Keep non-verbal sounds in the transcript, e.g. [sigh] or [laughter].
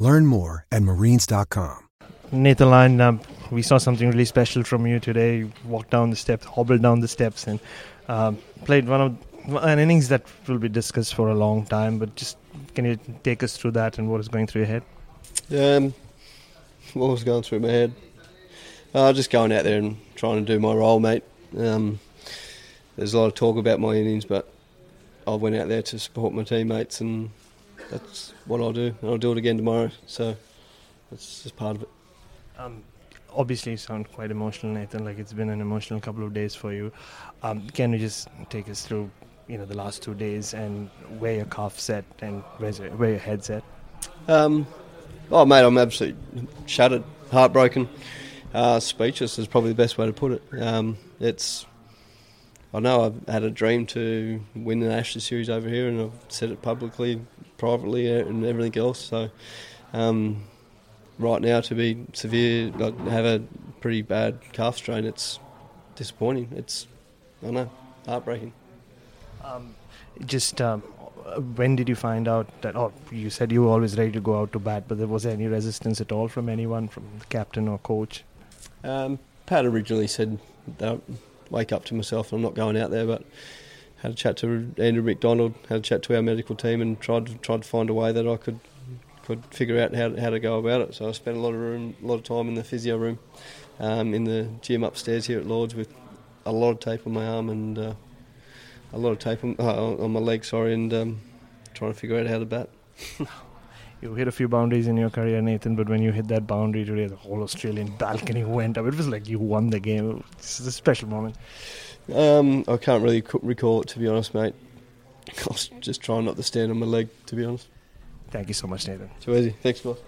Learn more at marines.com. Nathan Lyon, um, we saw something really special from you today. You walked down the steps, hobbled down the steps, and um, played one of an innings that will be discussed for a long time. But just can you take us through that and what is going through your head? Um, what was going through my head? Uh, just going out there and trying to do my role, mate. Um, there's a lot of talk about my innings, but I went out there to support my teammates, and that's what I'll do. And I'll do it again tomorrow. So that's just part of it. Um, obviously, you sound quite emotional, Nathan. Like it's been an emotional couple of days for you. Um, can you just take us through, you know, the last two days and where your calf's at and where's your, where your head's at? Um, oh, mate, I'm absolutely shattered, heartbroken, uh, speechless is probably the best way to put it. Um, it's I know I've had a dream to win the Ashes series over here, and I've said it publicly, privately, and everything else. So, um, right now to be severe, like, have a pretty bad calf strain, it's disappointing. It's I don't know heartbreaking. Um, just um, when did you find out that? Oh, you said you were always ready to go out to bat, but there was any resistance at all from anyone, from the captain or coach? Um, Pat originally said that wake up to myself. I'm not going out there, but had a chat to Andrew McDonald, had a chat to our medical team, and tried to, tried to find a way that I could could figure out how, how to go about it. So I spent a lot of room, a lot of time in the physio room, um, in the gym upstairs here at Lords with a lot of tape on my arm and uh, a lot of tape on, uh, on my leg. Sorry, and um, trying to figure out how to bat. [laughs] you hit a few boundaries in your career, Nathan, but when you hit that boundary today, the whole Australian balcony [laughs] went up. It was like you won the game. Is a special moment. Um, I can't really recall it, to be honest, mate. [laughs] I was just trying not to stand on my leg, to be honest. Thank you so much, Nathan. Too easy. Thanks, boss.